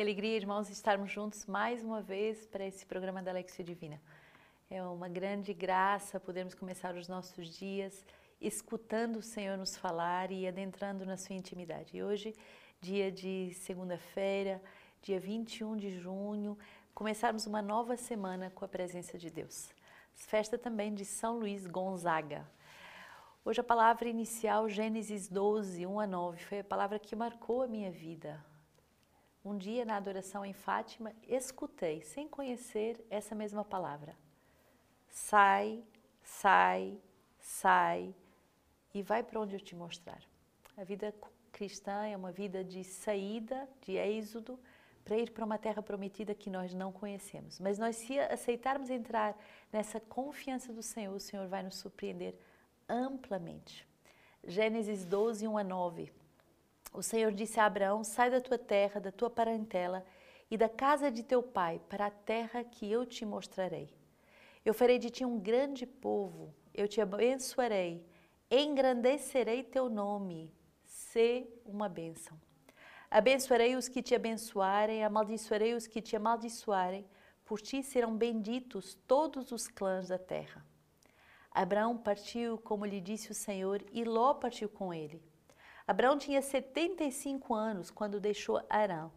Que alegria, irmãos, estarmos juntos mais uma vez para esse programa da Lexia Divina. É uma grande graça podermos começar os nossos dias escutando o Senhor nos falar e adentrando na sua intimidade. E hoje, dia de segunda-feira, dia 21 de junho, começarmos uma nova semana com a presença de Deus. Festa também de São Luís Gonzaga. Hoje a palavra inicial, Gênesis 12, 1 a 9, foi a palavra que marcou a minha vida um dia na adoração em Fátima, escutei, sem conhecer, essa mesma palavra. Sai, sai, sai e vai para onde eu te mostrar. A vida cristã é uma vida de saída, de êxodo, para ir para uma terra prometida que nós não conhecemos. Mas nós, se aceitarmos entrar nessa confiança do Senhor, o Senhor vai nos surpreender amplamente. Gênesis 12, 1 a 9 o Senhor disse a Abraão: Sai da tua terra, da tua parentela e da casa de teu pai, para a terra que eu te mostrarei. Eu farei de ti um grande povo, eu te abençoarei, engrandecerei teu nome, sê uma bênção. Abençoarei os que te abençoarem, amaldiçoarei os que te amaldiçoarem, por ti serão benditos todos os clãs da terra. Abraão partiu, como lhe disse o Senhor, e Ló partiu com ele. Abraão tinha 75 anos quando deixou Arã.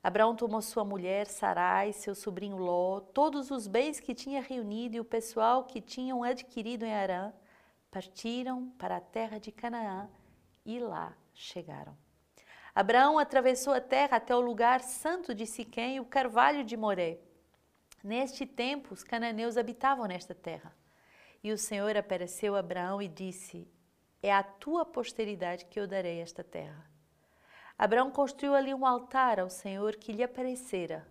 Abraão tomou sua mulher Sarai, seu sobrinho Ló, todos os bens que tinha reunido e o pessoal que tinham adquirido em Arã, partiram para a terra de Canaã e lá chegaram. Abraão atravessou a terra até o lugar santo de Siquém o carvalho de Moré. Neste tempo, os cananeus habitavam nesta terra. E o Senhor apareceu a Abraão e disse: é a tua posteridade que eu darei esta terra. Abraão construiu ali um altar ao Senhor que lhe aparecera.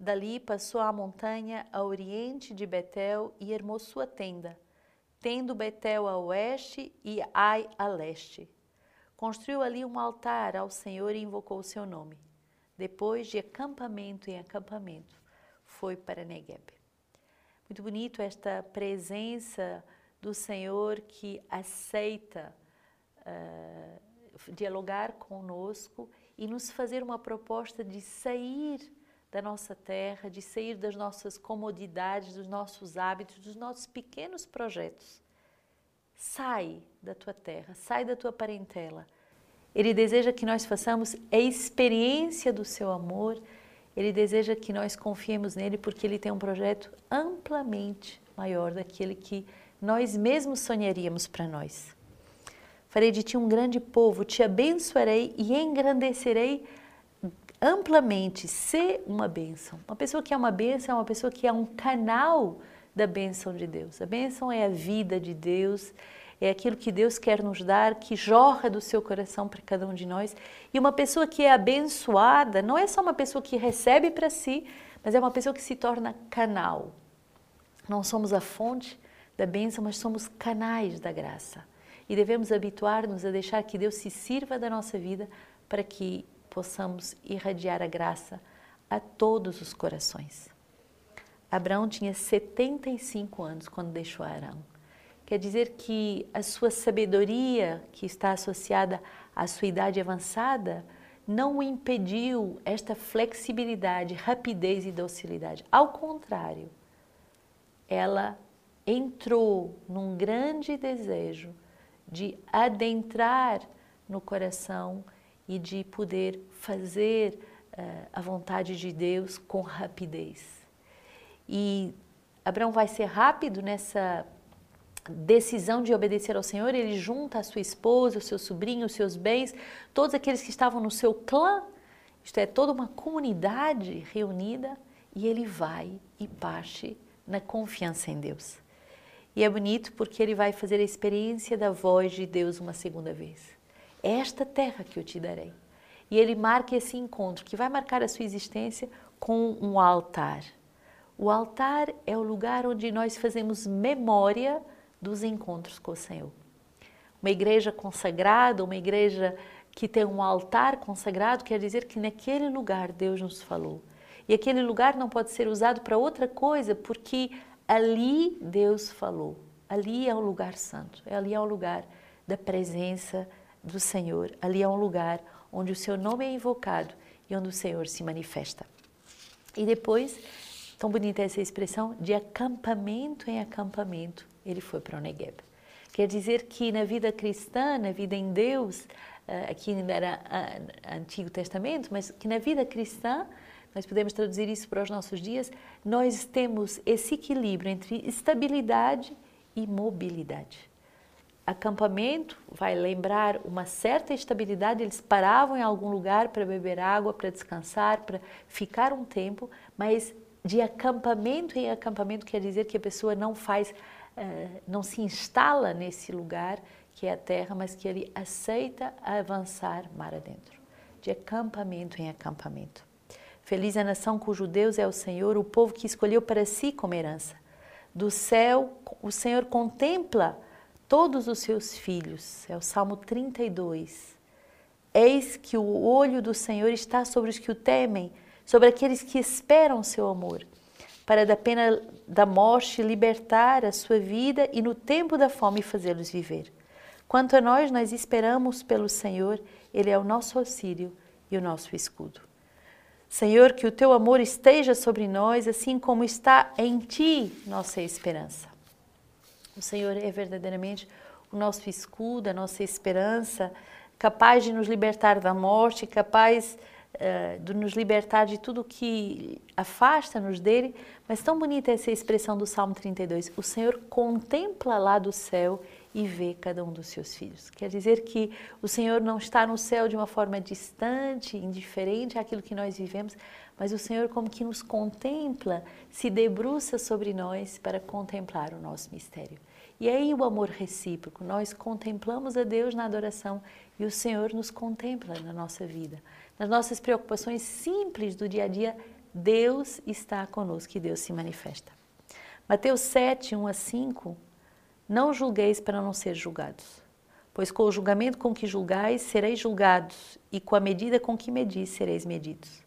Dali passou a montanha a oriente de Betel e armou sua tenda, tendo Betel a oeste e Ai a leste. Construiu ali um altar ao Senhor e invocou o seu nome. Depois de acampamento em acampamento, foi para Negueb. Muito bonito esta presença do Senhor que aceita uh, dialogar conosco e nos fazer uma proposta de sair da nossa terra, de sair das nossas comodidades, dos nossos hábitos, dos nossos pequenos projetos. Sai da tua terra, sai da tua parentela. Ele deseja que nós façamos a experiência do seu amor, ele deseja que nós confiemos nele porque ele tem um projeto amplamente maior daquele que nós mesmos sonharíamos para nós. Farei de ti um grande povo, te abençoarei e engrandecerei amplamente. Ser uma bênção. Uma pessoa que é uma bênção é uma pessoa que é um canal da bênção de Deus. A bênção é a vida de Deus, é aquilo que Deus quer nos dar, que jorra do seu coração para cada um de nós. E uma pessoa que é abençoada não é só uma pessoa que recebe para si, mas é uma pessoa que se torna canal. Não somos a fonte, da bênção, mas somos canais da graça. E devemos habituar-nos a deixar que Deus se sirva da nossa vida para que possamos irradiar a graça a todos os corações. Abraão tinha 75 anos quando deixou Arão. Quer dizer que a sua sabedoria, que está associada à sua idade avançada, não o impediu esta flexibilidade, rapidez e docilidade. Ao contrário, ela entrou num grande desejo de adentrar no coração e de poder fazer uh, a vontade de Deus com rapidez. E Abraão vai ser rápido nessa decisão de obedecer ao Senhor, ele junta a sua esposa, o seu sobrinho, os seus bens, todos aqueles que estavam no seu clã, isto é, toda uma comunidade reunida, e ele vai e parte na confiança em Deus. E é bonito porque ele vai fazer a experiência da voz de Deus uma segunda vez. É esta terra que eu te darei. E ele marca esse encontro, que vai marcar a sua existência com um altar. O altar é o lugar onde nós fazemos memória dos encontros com o Senhor. Uma igreja consagrada, uma igreja que tem um altar consagrado, quer dizer que naquele lugar Deus nos falou. E aquele lugar não pode ser usado para outra coisa, porque ali Deus falou. Ali é um lugar santo, ali é um lugar da presença do Senhor, ali é um lugar onde o seu nome é invocado e onde o Senhor se manifesta. E depois, tão bonita essa expressão, de acampamento em acampamento, ele foi para o Negev. Quer dizer que na vida cristã, na vida em Deus, eh, aqui ainda era Antigo Testamento, mas que na vida cristã, nós podemos traduzir isso para os nossos dias, nós temos esse equilíbrio entre estabilidade e mobilidade. Acampamento vai lembrar uma certa estabilidade, eles paravam em algum lugar para beber água, para descansar, para ficar um tempo, mas de acampamento em acampamento quer dizer que a pessoa não faz eh, não se instala nesse lugar que é a terra, mas que ele aceita avançar mar adentro, de acampamento em acampamento. Feliz a nação cujo Deus é o Senhor, o povo que escolheu para si como herança. Do céu, o Senhor contempla todos os seus filhos. É o Salmo 32. Eis que o olho do Senhor está sobre os que o temem, sobre aqueles que esperam seu amor para da pena da morte libertar a sua vida e no tempo da fome fazê-los viver. Quanto a nós, nós esperamos pelo Senhor, Ele é o nosso auxílio e o nosso escudo. Senhor, que o teu amor esteja sobre nós, assim como está em ti nossa esperança. O Senhor é verdadeiramente o nosso escudo, a nossa esperança, capaz de nos libertar da morte, capaz de uh, de nos libertar de tudo que afasta-nos dele, mas tão bonita essa expressão do Salmo 32. O Senhor contempla lá do céu e vê cada um dos seus filhos. Quer dizer que o Senhor não está no céu de uma forma distante, indiferente àquilo que nós vivemos, mas o Senhor, como que nos contempla, se debruça sobre nós para contemplar o nosso mistério. E aí o amor recíproco, nós contemplamos a Deus na adoração e o Senhor nos contempla na nossa vida nas nossas preocupações simples do dia a dia, Deus está conosco e Deus se manifesta. Mateus 7, 1 a 5, não julgueis para não ser julgados, pois com o julgamento com que julgais sereis julgados, e com a medida com que medis sereis medidos.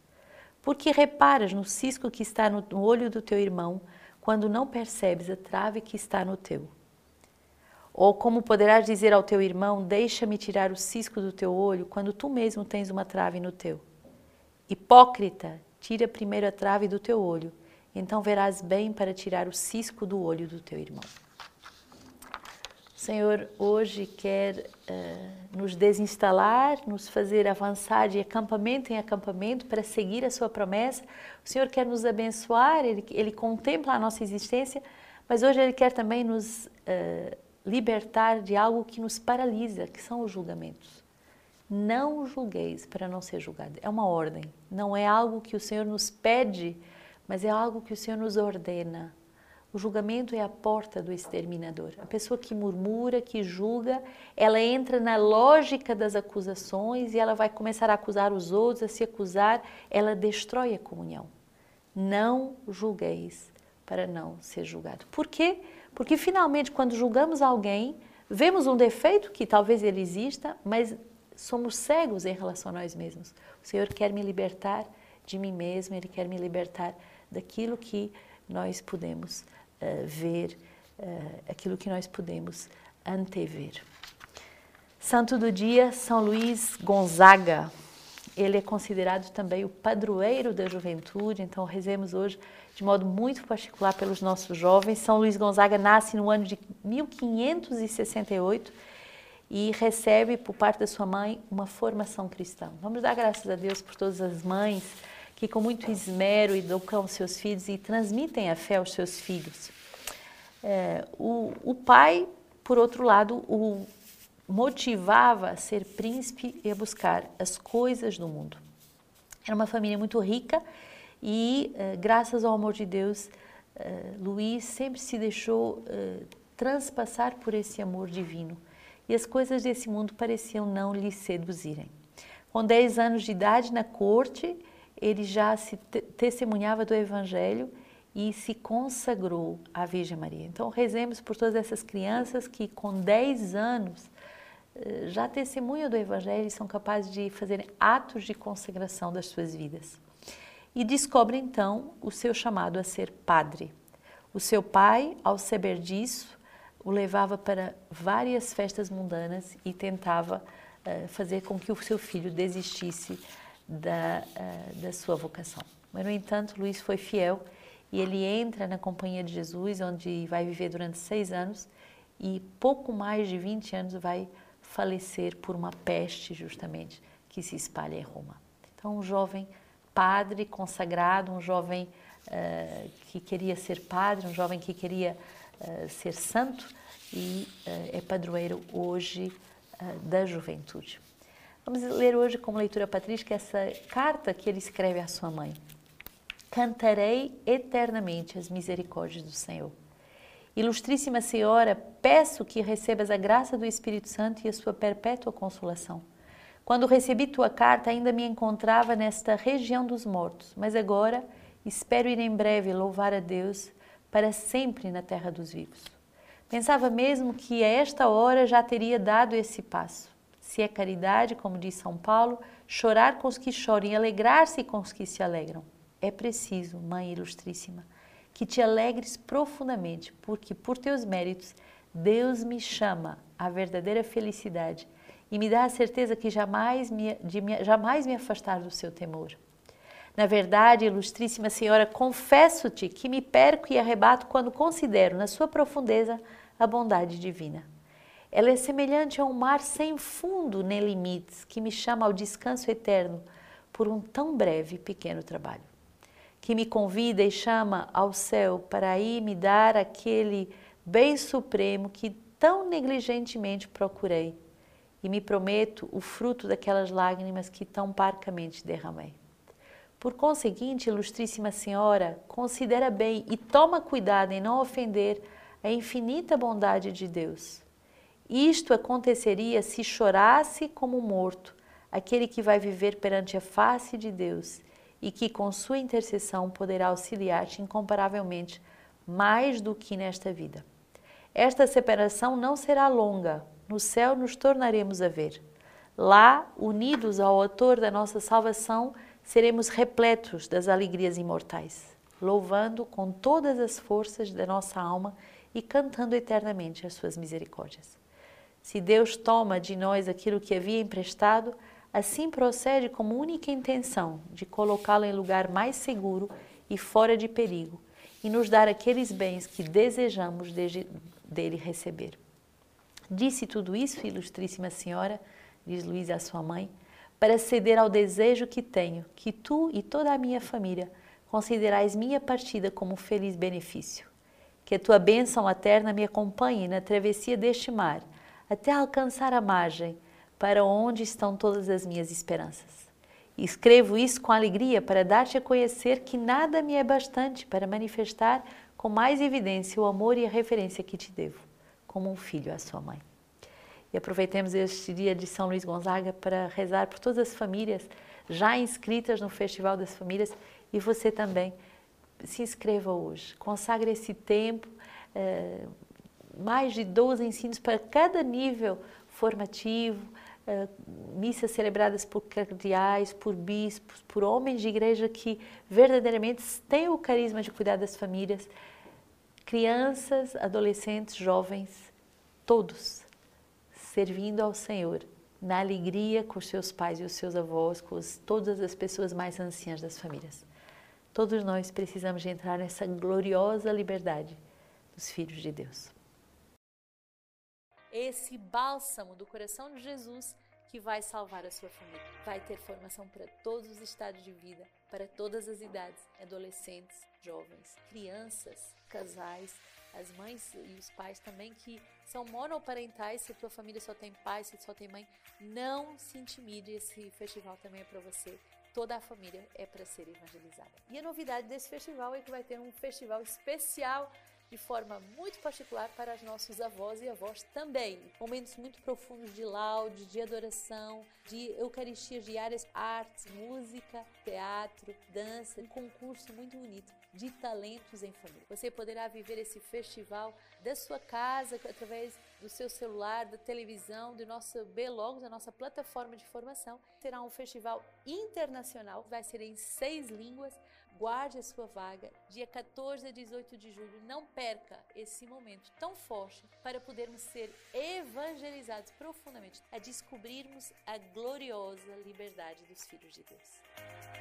Porque reparas no cisco que está no olho do teu irmão, quando não percebes a trave que está no teu. Ou como poderás dizer ao teu irmão: Deixa-me tirar o cisco do teu olho, quando tu mesmo tens uma trave no teu? Hipócrita, tira primeiro a trave do teu olho, então verás bem para tirar o cisco do olho do teu irmão. O Senhor hoje quer uh, nos desinstalar, nos fazer avançar de acampamento em acampamento para seguir a Sua promessa. O Senhor quer nos abençoar, Ele, Ele contempla a nossa existência, mas hoje Ele quer também nos uh, libertar de algo que nos paralisa, que são os julgamentos. Não julgueis para não ser julgado. É uma ordem. Não é algo que o Senhor nos pede, mas é algo que o Senhor nos ordena. O julgamento é a porta do exterminador. A pessoa que murmura, que julga, ela entra na lógica das acusações e ela vai começar a acusar os outros, a se acusar, ela destrói a comunhão. Não julgueis para não ser julgado. Por quê? Porque finalmente, quando julgamos alguém, vemos um defeito que talvez ele exista, mas somos cegos em relação a nós mesmos. O Senhor quer me libertar de mim mesmo, Ele quer me libertar daquilo que nós podemos uh, ver, uh, aquilo que nós podemos antever. Santo do dia, São Luís Gonzaga. Ele é considerado também o padroeiro da juventude, então rezemos hoje de modo muito particular pelos nossos jovens. São Luís Gonzaga nasce no ano de 1568 e recebe por parte da sua mãe uma formação cristã. Vamos dar graças a Deus por todas as mães que com muito esmero educam seus filhos e transmitem a fé aos seus filhos. É, o, o pai, por outro lado, o motivava a ser príncipe e a buscar as coisas do mundo. Era uma família muito rica e, uh, graças ao amor de Deus, uh, Luís sempre se deixou uh, transpassar por esse amor divino e as coisas desse mundo pareciam não lhe seduzirem. Com 10 anos de idade na corte, ele já se te testemunhava do Evangelho e se consagrou à Virgem Maria. Então, rezemos por todas essas crianças que, com 10 anos, já testemunham do Evangelho e são capazes de fazer atos de consagração das suas vidas e descobre então o seu chamado a ser padre. O seu pai, ao saber disso, o levava para várias festas mundanas e tentava uh, fazer com que o seu filho desistisse da, uh, da sua vocação. Mas, no entanto, Luiz foi fiel e ele entra na Companhia de Jesus, onde vai viver durante seis anos e pouco mais de 20 anos vai falecer por uma peste, justamente, que se espalha em Roma. Então, um jovem padre consagrado, um jovem uh, que queria ser padre, um jovem que queria uh, ser santo e uh, é padroeiro hoje da juventude. Vamos ler hoje como leitura patrística essa carta que ele escreve à sua mãe. Cantarei eternamente as misericórdias do Senhor. Ilustríssima Senhora, peço que recebas a graça do Espírito Santo e a sua perpétua consolação quando recebi tua carta, ainda me encontrava nesta região dos mortos, mas agora espero ir em breve louvar a Deus para sempre na terra dos vivos. Pensava mesmo que a esta hora já teria dado esse passo. Se é caridade, como diz São Paulo, chorar com os que choram e alegrar-se com os que se alegram. É preciso, Mãe Ilustríssima, que te alegres profundamente, porque por teus méritos Deus me chama à verdadeira felicidade e me dá a certeza que jamais me, de me, jamais me afastar do seu temor. Na verdade, ilustríssima Senhora, confesso-te que me perco e arrebato quando considero na sua profundeza a bondade divina. Ela é semelhante a um mar sem fundo nem limites que me chama ao descanso eterno por um tão breve e pequeno trabalho. Que me convida e chama ao céu para aí me dar aquele bem supremo que tão negligentemente procurei e me prometo o fruto daquelas lágrimas que tão parcamente derramei. Por conseguinte, ilustríssima senhora, considera bem e toma cuidado em não ofender a infinita bondade de Deus. Isto aconteceria se chorasse como morto aquele que vai viver perante a face de Deus e que com sua intercessão poderá auxiliar-te incomparavelmente mais do que nesta vida. Esta separação não será longa, no céu nos tornaremos a ver. Lá, unidos ao autor da nossa salvação, seremos repletos das alegrias imortais, louvando com todas as forças da nossa alma e cantando eternamente as suas misericórdias. Se Deus toma de nós aquilo que havia emprestado, assim procede como única intenção de colocá-lo em lugar mais seguro e fora de perigo e nos dar aqueles bens que desejamos dele receber. Disse tudo isso, ilustríssima senhora, diz Luísa à sua mãe, para ceder ao desejo que tenho, que tu e toda a minha família considerais minha partida como um feliz benefício. Que a tua bênção eterna me acompanhe na travessia deste mar, até alcançar a margem, para onde estão todas as minhas esperanças. Escrevo isso com alegria para dar-te a conhecer que nada me é bastante para manifestar com mais evidência o amor e a referência que te devo como um filho à sua mãe. E aproveitemos este dia de São Luís Gonzaga para rezar por todas as famílias já inscritas no Festival das Famílias e você também se inscreva hoje. Consagre esse tempo, eh, mais de 12 ensinos para cada nível formativo, eh, missas celebradas por cardeais, por bispos, por homens de igreja que verdadeiramente têm o carisma de cuidar das famílias, crianças, adolescentes, jovens, todos servindo ao Senhor na alegria com os seus pais e os seus avós, com os, todas as pessoas mais anciãs das famílias. Todos nós precisamos de entrar nessa gloriosa liberdade dos filhos de Deus. Esse bálsamo do coração de Jesus que vai salvar a sua família. Vai ter formação para todos os estados de vida, para todas as idades, adolescentes, jovens, crianças, casais, as mães e os pais também que são monoparentais, se a tua família só tem pai, se só tem mãe, não se intimide, esse festival também é para você. Toda a família é para ser evangelizada. E a novidade desse festival é que vai ter um festival especial de forma muito particular para os nossos avós e avós também. Momentos muito profundos de laude, de adoração, de eucaristias diárias, artes, música, teatro, dança, um concurso muito bonito de talentos em família. Você poderá viver esse festival da sua casa através do seu celular, da televisão, do nosso B-Logos, da nossa plataforma de formação. Será um festival internacional, vai ser em seis línguas. Guarde a sua vaga, dia 14 a 18 de julho. Não perca esse momento tão forte para podermos ser evangelizados profundamente, a descobrirmos a gloriosa liberdade dos filhos de Deus.